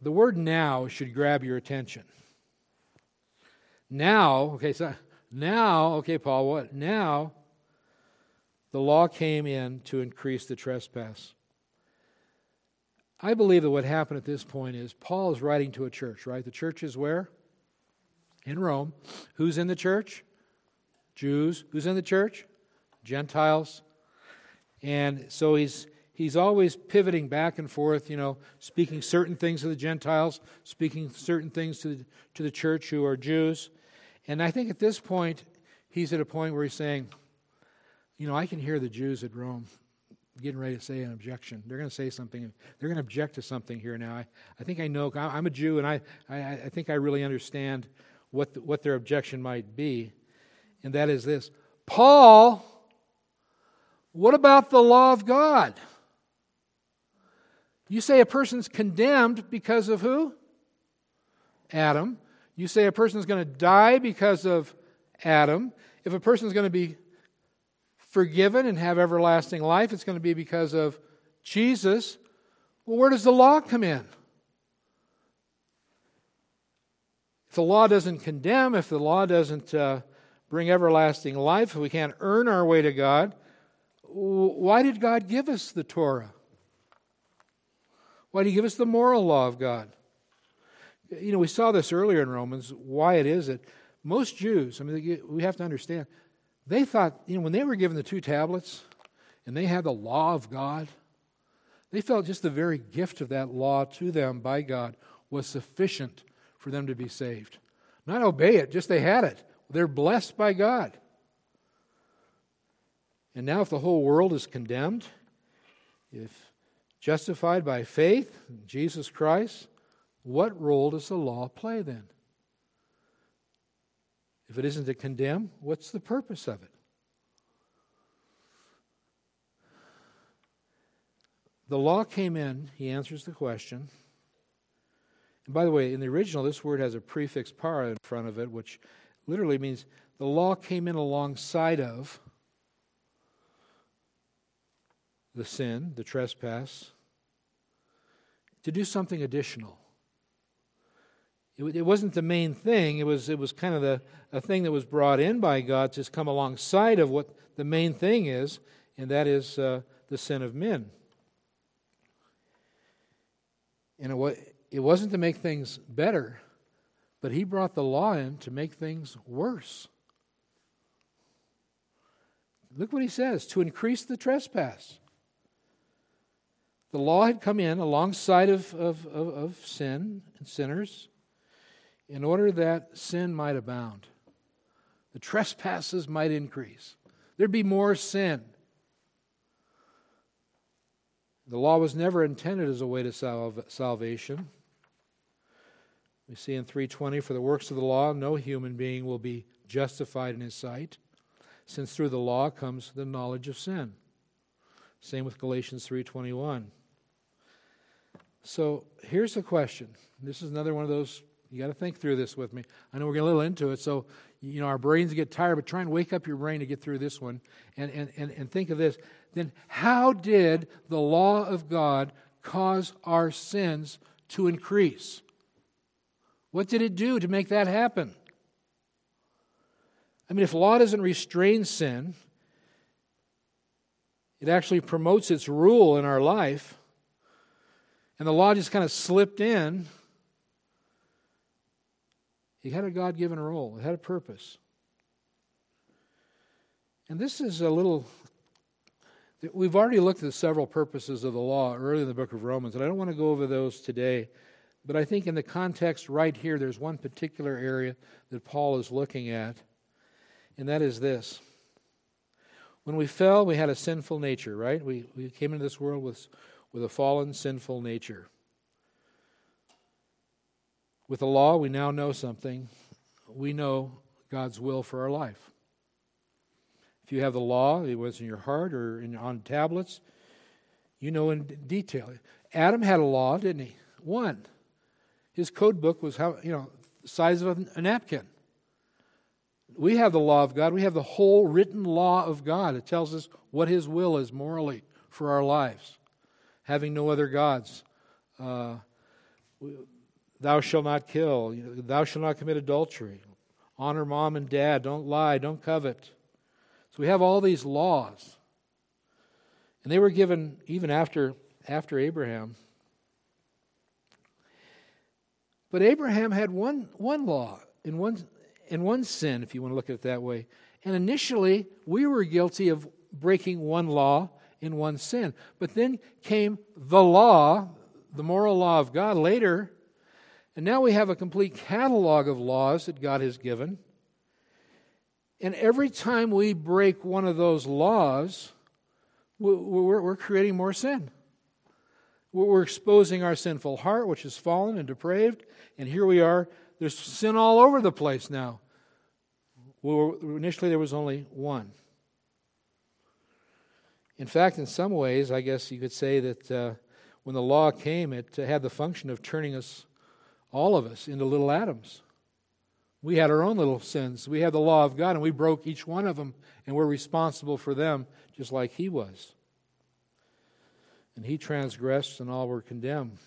Speaker 1: the word now should grab your attention. Now, okay, so now, okay, Paul, what? Now, the law came in to increase the trespass. I believe that what happened at this point is Paul is writing to a church, right? The church is where? In Rome. Who's in the church? Jews. Who's in the church? Gentiles. And so he's he's always pivoting back and forth, you know, speaking certain things to the Gentiles, speaking certain things to the, to the church who are Jews. And I think at this point, he's at a point where he's saying, you know, I can hear the Jews at Rome getting ready to say an objection. They're going to say something. They're going to object to something here now. I, I think I know. I'm a Jew, and I, I, I think I really understand what, the, what their objection might be. And that is this Paul, what about the law of God? You say a person's condemned because of who? Adam. You say a person's going to die because of Adam. If a person's going to be forgiven and have everlasting life, it's going to be because of Jesus. Well, where does the law come in? If the law doesn't condemn, if the law doesn't uh, bring everlasting life, if we can't earn our way to God, why did God give us the Torah? Why did He give us the moral law of God? You know, we saw this earlier in Romans, why it is that most Jews, I mean, we have to understand, they thought, you know, when they were given the two tablets and they had the law of God, they felt just the very gift of that law to them by God was sufficient for them to be saved. Not obey it, just they had it. They're blessed by God. And now, if the whole world is condemned, if justified by faith in Jesus Christ, what role does the law play then? If it isn't to condemn, what's the purpose of it? The law came in, he answers the question. And by the way, in the original, this word has a prefix para in front of it, which literally means the law came in alongside of the sin, the trespass, to do something additional. It, it wasn't the main thing. It was, it was kind of the, a thing that was brought in by God to come alongside of what the main thing is, and that is uh, the sin of men. And it, it wasn't to make things better, but He brought the law in to make things worse. Look what He says to increase the trespass. The law had come in alongside of, of, of, of sin and sinners in order that sin might abound, the trespasses might increase, there'd be more sin. The law was never intended as a way to salve, salvation. We see in 320 for the works of the law, no human being will be justified in his sight, since through the law comes the knowledge of sin. Same with Galatians 3:21. So here's the question. This is another one of those you got to think through this with me. I know we're getting a little into it, so you know our brains get tired, but try and wake up your brain to get through this one and, and, and, and think of this. Then how did the law of God cause our sins to increase? What did it do to make that happen? I mean, if law doesn't restrain sin, it actually promotes its rule in our life, and the law just kind of slipped in he had a God given role, it had a purpose. And this is a little. We've already looked at several purposes of the law early in the book of Romans, and I don't want to go over those today. But I think in the context right here, there's one particular area that Paul is looking at, and that is this. When we fell, we had a sinful nature, right? We, we came into this world with, with a fallen, sinful nature. With the law, we now know something. We know God's will for our life. If you have the law, it was in your heart or in, on tablets, you know in detail. Adam had a law, didn't he? One. His code book was how you know size of a napkin. We have the law of God. We have the whole written law of God. It tells us what His will is morally for our lives. Having no other gods. Uh, thou shalt not kill, thou shalt not commit adultery, honor mom and dad, don't lie, don't covet. So we have all these laws. And they were given even after, after Abraham. But Abraham had one, one law and one, and one sin, if you want to look at it that way. And initially, we were guilty of breaking one law in one sin. But then came the law, the moral law of God later. And now we have a complete catalog of laws that God has given. And every time we break one of those laws, we're, creating more sin. We're exposing our sinful heart, which is fallen and depraved. And here we are. There's sin all over the place now. Initially, there was only one. In fact, in some ways, I guess you could say that uh, when the law came, it uh, had the function of turning us, all of us, into little Adams. We had our own little sins. We had the law of God, and we broke each one of them, and we're responsible for them, just like He was. And He transgressed, and all were condemned.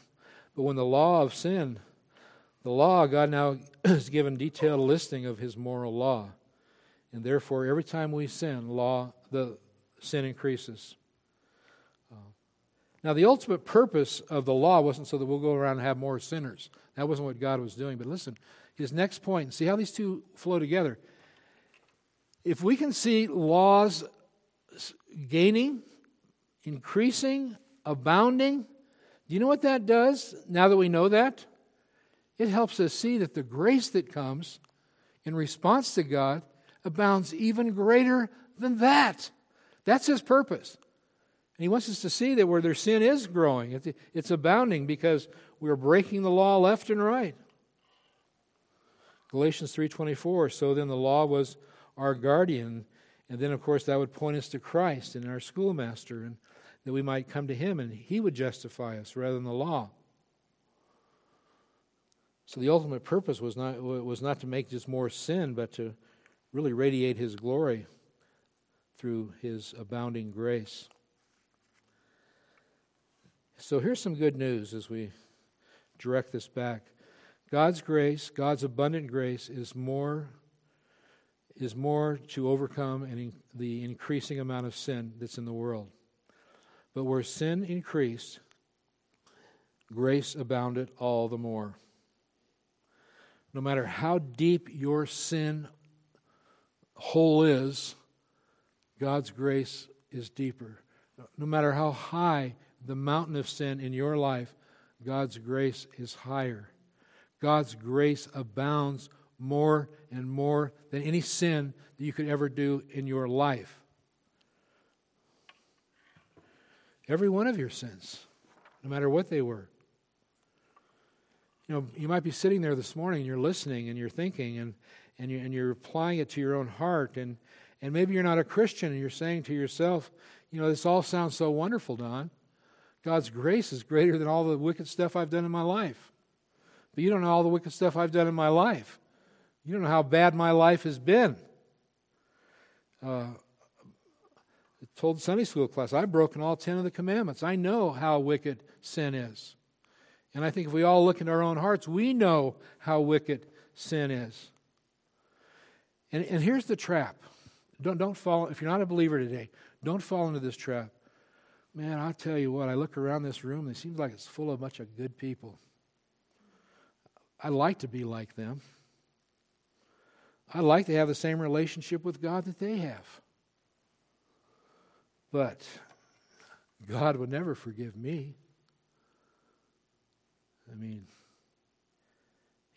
Speaker 1: But when the law of sin, the law, God now has given detailed listing of His moral law. And therefore, every time we sin, law, the sin increases. Uh, now, the ultimate purpose of the law wasn't so that we'll go around and have more sinners. That wasn't what God was doing. But listen, his next point, see how these two flow together. If we can see laws gaining, increasing, abounding, do you know what that does now that we know that? It helps us see that the grace that comes in response to God abounds even greater than that. That's his purpose. And he wants us to see that where their sin is growing, it's abounding because we're breaking the law left and right. Galatians 3:24 so then the law was our guardian and then of course that would point us to Christ and our schoolmaster and that we might come to him and he would justify us rather than the law. So the ultimate purpose was not was not to make just more sin but to really radiate His glory through His abounding grace. So here's some good news as we direct this back. God's grace, God's abundant grace, is more is more to overcome the increasing amount of sin that's in the world. But where sin increased, grace abounded all the more. No matter how deep your sin hole is, God's grace is deeper. No matter how high the mountain of sin in your life, God's grace is higher. God's grace abounds more and more than any sin that you could ever do in your life. Every one of your sins, no matter what they were. You know, you might be sitting there this morning and you're listening and you're thinking, and and, you, and you're applying it to your own heart. And, and maybe you're not a Christian and you're saying to yourself, you know, this all sounds so wonderful, Don. God's grace is greater than all the wicked stuff I've done in my life. But you don't know all the wicked stuff I've done in my life. You don't know how bad my life has been. Uh, I told Sunday school class, I've broken all 10 of the commandments. I know how wicked sin is. And I think if we all look in our own hearts, we know how wicked sin is. And, and here's the trap. Don't, don't fall, if you're not a believer today, don't fall into this trap. Man, I'll tell you what, I look around this room, it seems like it's full of a bunch of good people. I'd like to be like them. I'd like to have the same relationship with God that they have. But God would never forgive me. I mean,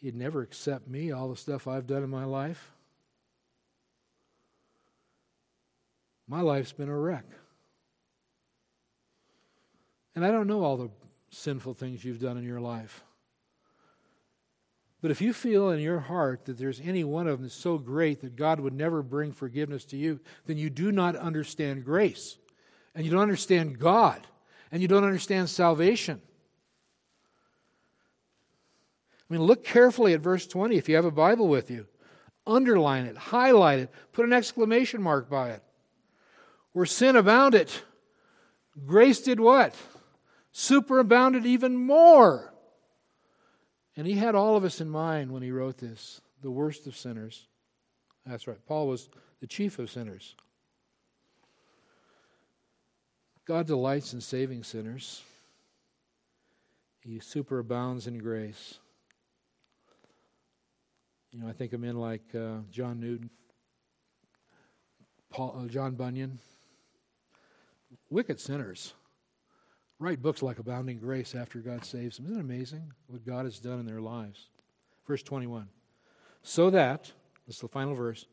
Speaker 1: He'd never accept me, all the stuff I've done in my life. My life's been a wreck. And I don't know all the sinful things you've done in your life. But if you feel in your heart that there's any one of them that's so great that God would never bring forgiveness to you, then you do not understand grace. And you don't understand God. And you don't understand salvation. I mean, look carefully at verse 20 if you have a Bible with you. Underline it, highlight it, put an exclamation mark by it. Where sin abounded, grace did what? Superabounded even more. And he had all of us in mind when he wrote this, the worst of sinners. That's right. Paul was the chief of sinners. God delights in saving sinners. He superabounds in grace. You know, I think of men like uh, John Newton, Paul, uh, John Bunyan, wicked sinners. Write books like Abounding Grace after God saves them. Isn't it amazing what God has done in their lives? Verse 21. So that, this is the final verse,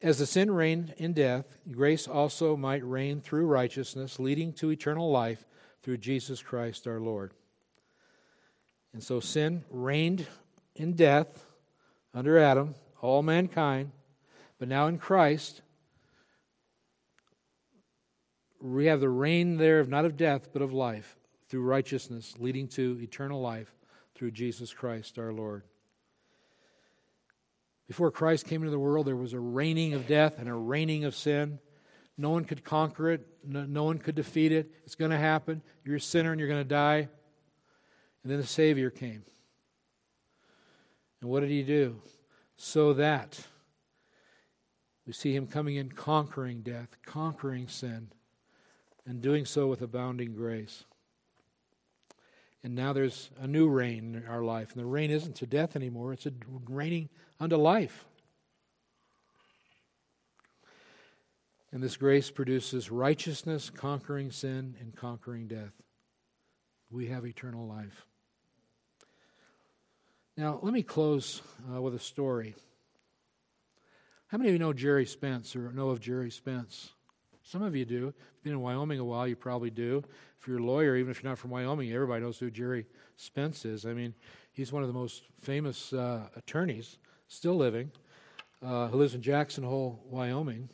Speaker 1: as the sin reigned in death, grace also might reign through righteousness, leading to eternal life through Jesus Christ our Lord. And so sin reigned in death under Adam, all mankind, but now in Christ, we have the reign there of not of death, but of life through righteousness, leading to eternal life through Jesus Christ our Lord. Before Christ came into the world, there was a reigning of death and a reigning of sin. No one could conquer it, no, no one could defeat it. It's going to happen. You're a sinner and you're going to die. And then the Savior came. And what did he do? So that we see him coming in conquering death, conquering sin, and doing so with abounding grace. And now there's a new reign in our life. And the reign isn't to death anymore, it's a reigning unto life. And this grace produces righteousness, conquering sin, and conquering death. We have eternal life. Now, let me close uh, with a story. How many of you know Gerry Spence or know of Gerry Spence? Some of you do. If you've been in Wyoming a while, you probably do. If you're a lawyer, even if you're not from Wyoming, everybody knows who Gerry Spence is. I mean, he's one of the most famous uh, attorneys still living, uh, who lives in Jackson Hole, Wyoming.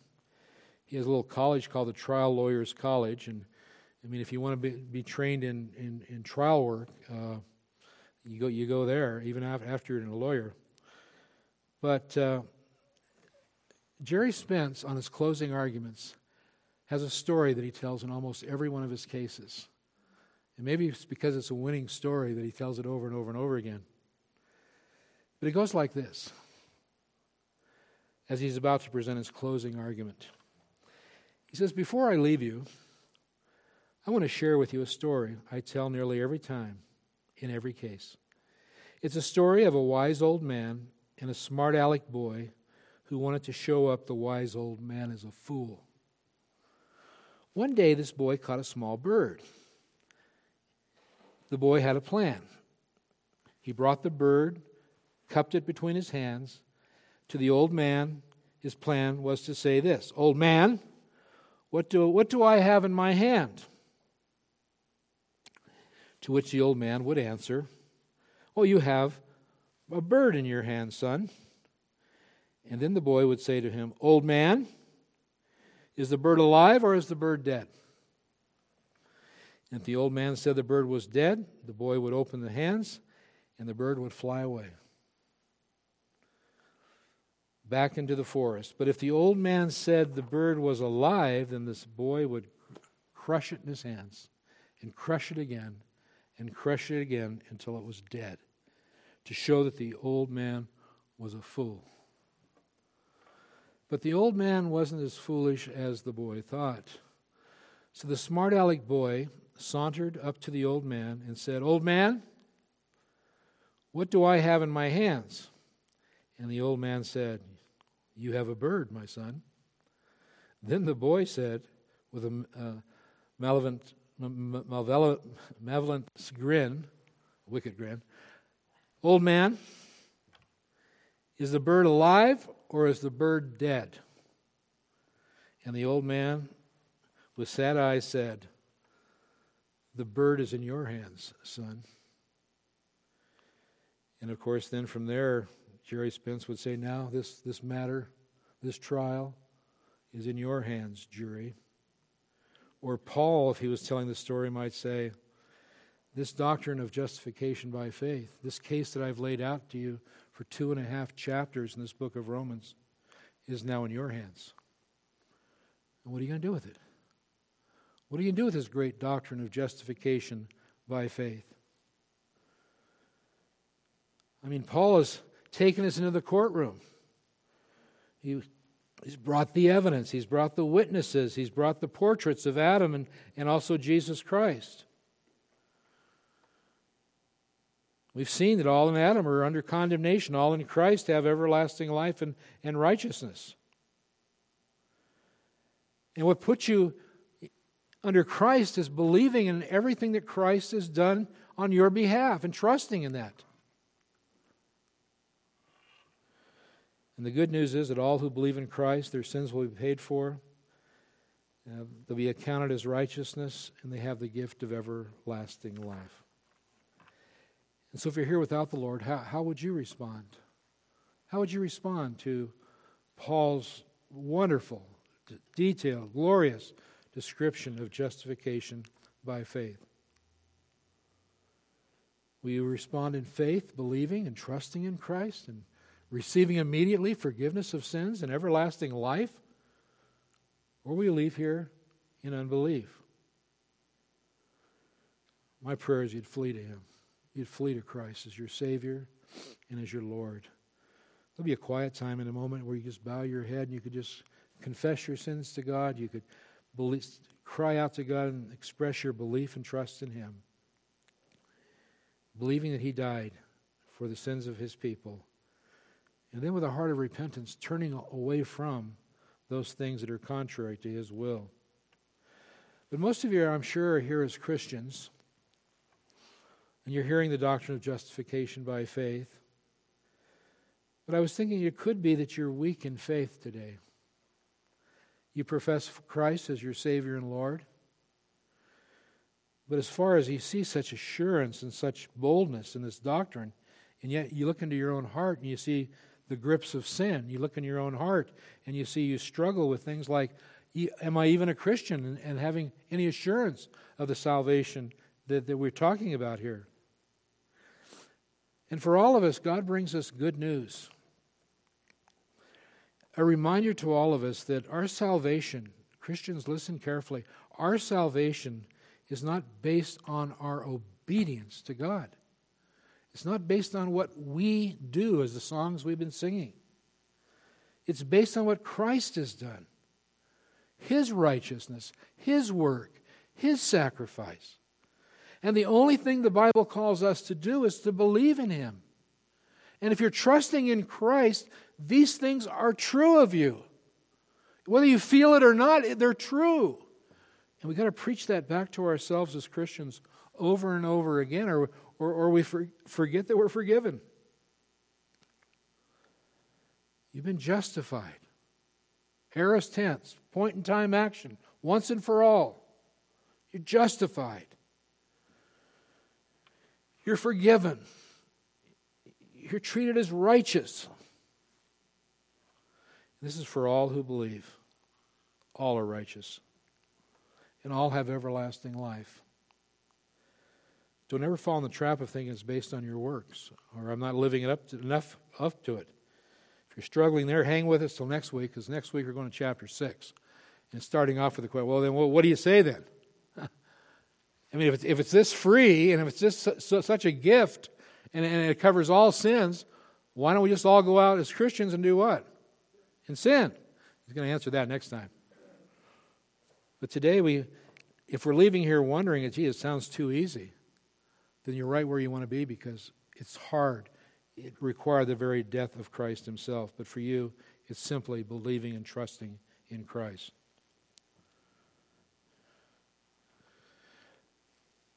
Speaker 1: He has a little college called the Trial Lawyers College. And I mean, if you want to be, be trained in, in, in trial work, uh, you go, you go there, even after you're a lawyer. But uh, Gerry Spence, on his closing arguments, has a story that he tells in almost every one of his cases. And maybe it's because it's a winning story that he tells it over and over and over again. But it goes like this as he's about to present his closing argument. He says, Before I leave you, I want to share with you a story I tell nearly every time in every case. It's a story of a wise old man and a smart aleck boy who wanted to show up the wise old man as a fool. One day, this boy caught a small bird. The boy had a plan. He brought the bird, cupped it between his hands. To the old man, his plan was to say this Old man, what do, what do I have in my hand? To which the old man would answer, Oh, you have a bird in your hand, son. And then the boy would say to him, Old man, is the bird alive or is the bird dead? And if the old man said the bird was dead, the boy would open the hands and the bird would fly away back into the forest. But if the old man said the bird was alive, then this boy would crush it in his hands and crush it again and crush it again until it was dead to show that the old man was a fool. But the old man wasn't as foolish as the boy thought. So the smart aleck boy sauntered up to the old man and said, Old man, what do I have in my hands? And the old man said, You have a bird, my son. Then the boy said, with a uh, malevolent, malevolent, malevolent grin, wicked grin, Old man, is the bird alive or is the bird dead? And the old man, with sad eyes, said, The bird is in your hands, son. And of course, then from there, Gerry Spence would say, Now, this, this matter, this trial, is in your hands, jury. Or Paul, if he was telling the story, might say, this doctrine of justification by faith, this case that I've laid out to you for two and a half chapters in this book of Romans, is now in your hands. And what are you going to do with it? What are you going to do with this great doctrine of justification by faith? I mean, Paul has taken us into the courtroom. He, he's brought the evidence, he's brought the witnesses, he's brought the portraits of Adam and, and also Jesus Christ. We've seen that all in Adam are under condemnation, all in Christ have everlasting life and, and righteousness. And what puts you under Christ is believing in everything that Christ has done on your behalf and trusting in that. And the good news is that all who believe in Christ, their sins will be paid for. Uh, they'll be accounted as righteousness, and they have the gift of everlasting life. And so, if you're here without the Lord, how, how would you respond? How would you respond to Paul's wonderful, detailed, glorious description of justification by faith? Will you respond in faith, believing and trusting in Christ and receiving immediately forgiveness of sins and everlasting life? Or will you leave here in unbelief? My prayer is you'd flee to Him. You'd flee to Christ as your Savior and as your Lord. There'll be a quiet time in a moment where you just bow your head and you could just confess your sins to God. You could believe, cry out to God and express your belief and trust in Him. Believing that He died for the sins of His people and then with a heart of repentance, turning away from those things that are contrary to His will. But most of you, I'm sure, are here as Christians, and you're hearing the doctrine of justification by faith. But I was thinking it could be that you're weak in faith today. You profess Christ as your Savior and Lord. But as far as you see such assurance and such boldness in this doctrine, and yet you look into your own heart and you see the grips of sin. You look in your own heart and you see you struggle with things like, Am I even a Christian? and, having any assurance of the salvation that, that we're talking about here. And for all of us, God brings us good news. A reminder to all of us that our salvation, Christians, listen carefully, our salvation is not based on our obedience to God. It's not based on what we do as the songs we've been singing. It's based on what Christ has done His righteousness, His work, His sacrifice. And the only thing the Bible calls us to do is to believe in Him. And if you're trusting in Christ, these things are true of you. Whether you feel it or not, they're true. And we've got to preach that back to ourselves as Christians over and over again, or, or, or we for, forget that we're forgiven. You've been justified. Aorist tense, point in time action, once and for all. You're justified. You're forgiven. You're treated as righteous. This is for all who believe. All are righteous, and all have everlasting life. Don't ever fall in the trap of thinking it's based on your works or I'm not living it up to, enough up to it. If you're struggling there, hang with us till next week because next week we're going to chapter 6. And starting off with the question, well, then what do you say then? I mean, if it's, if it's this free and if it's just su- su- such a gift and, and it covers all sins, why don't we just all go out as Christians and do what? And sin. He's going to answer that next time. But today, we, if we're leaving here wondering, gee, it sounds too easy then you're right where you want to be because it's hard. It required the very death of Christ himself. But for you, it's simply believing and trusting in Christ.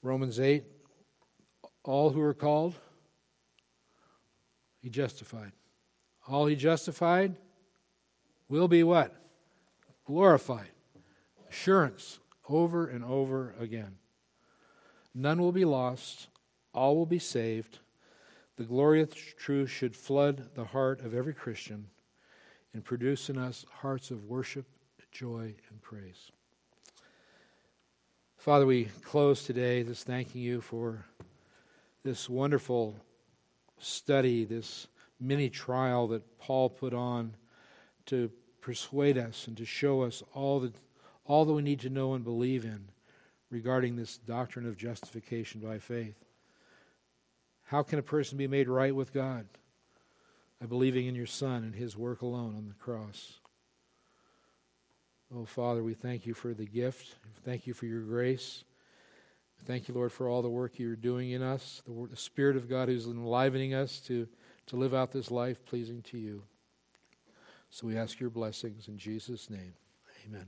Speaker 1: Romans 8 all who are called, he justified. All he justified will be what? Glorified. Assurance over and over again. None will be lost, all will be saved. The glorious truth should flood the heart of every Christian and produce in us hearts of worship, joy, and praise. Father, we close today just thanking you for this wonderful study, this mini trial that Paul put on to persuade us and to show us all that, all that we need to know and believe in regarding this doctrine of justification by faith. How can a person be made right with God? by believing in your Son and his work alone on the cross. Oh, Father, we thank you for the gift. Thank you for your grace. Thank you, Lord, for all the work you're doing in us, the, the Spirit of God who's enlivening us to, to live out this life pleasing to you. So we ask your blessings in Jesus' name. Amen.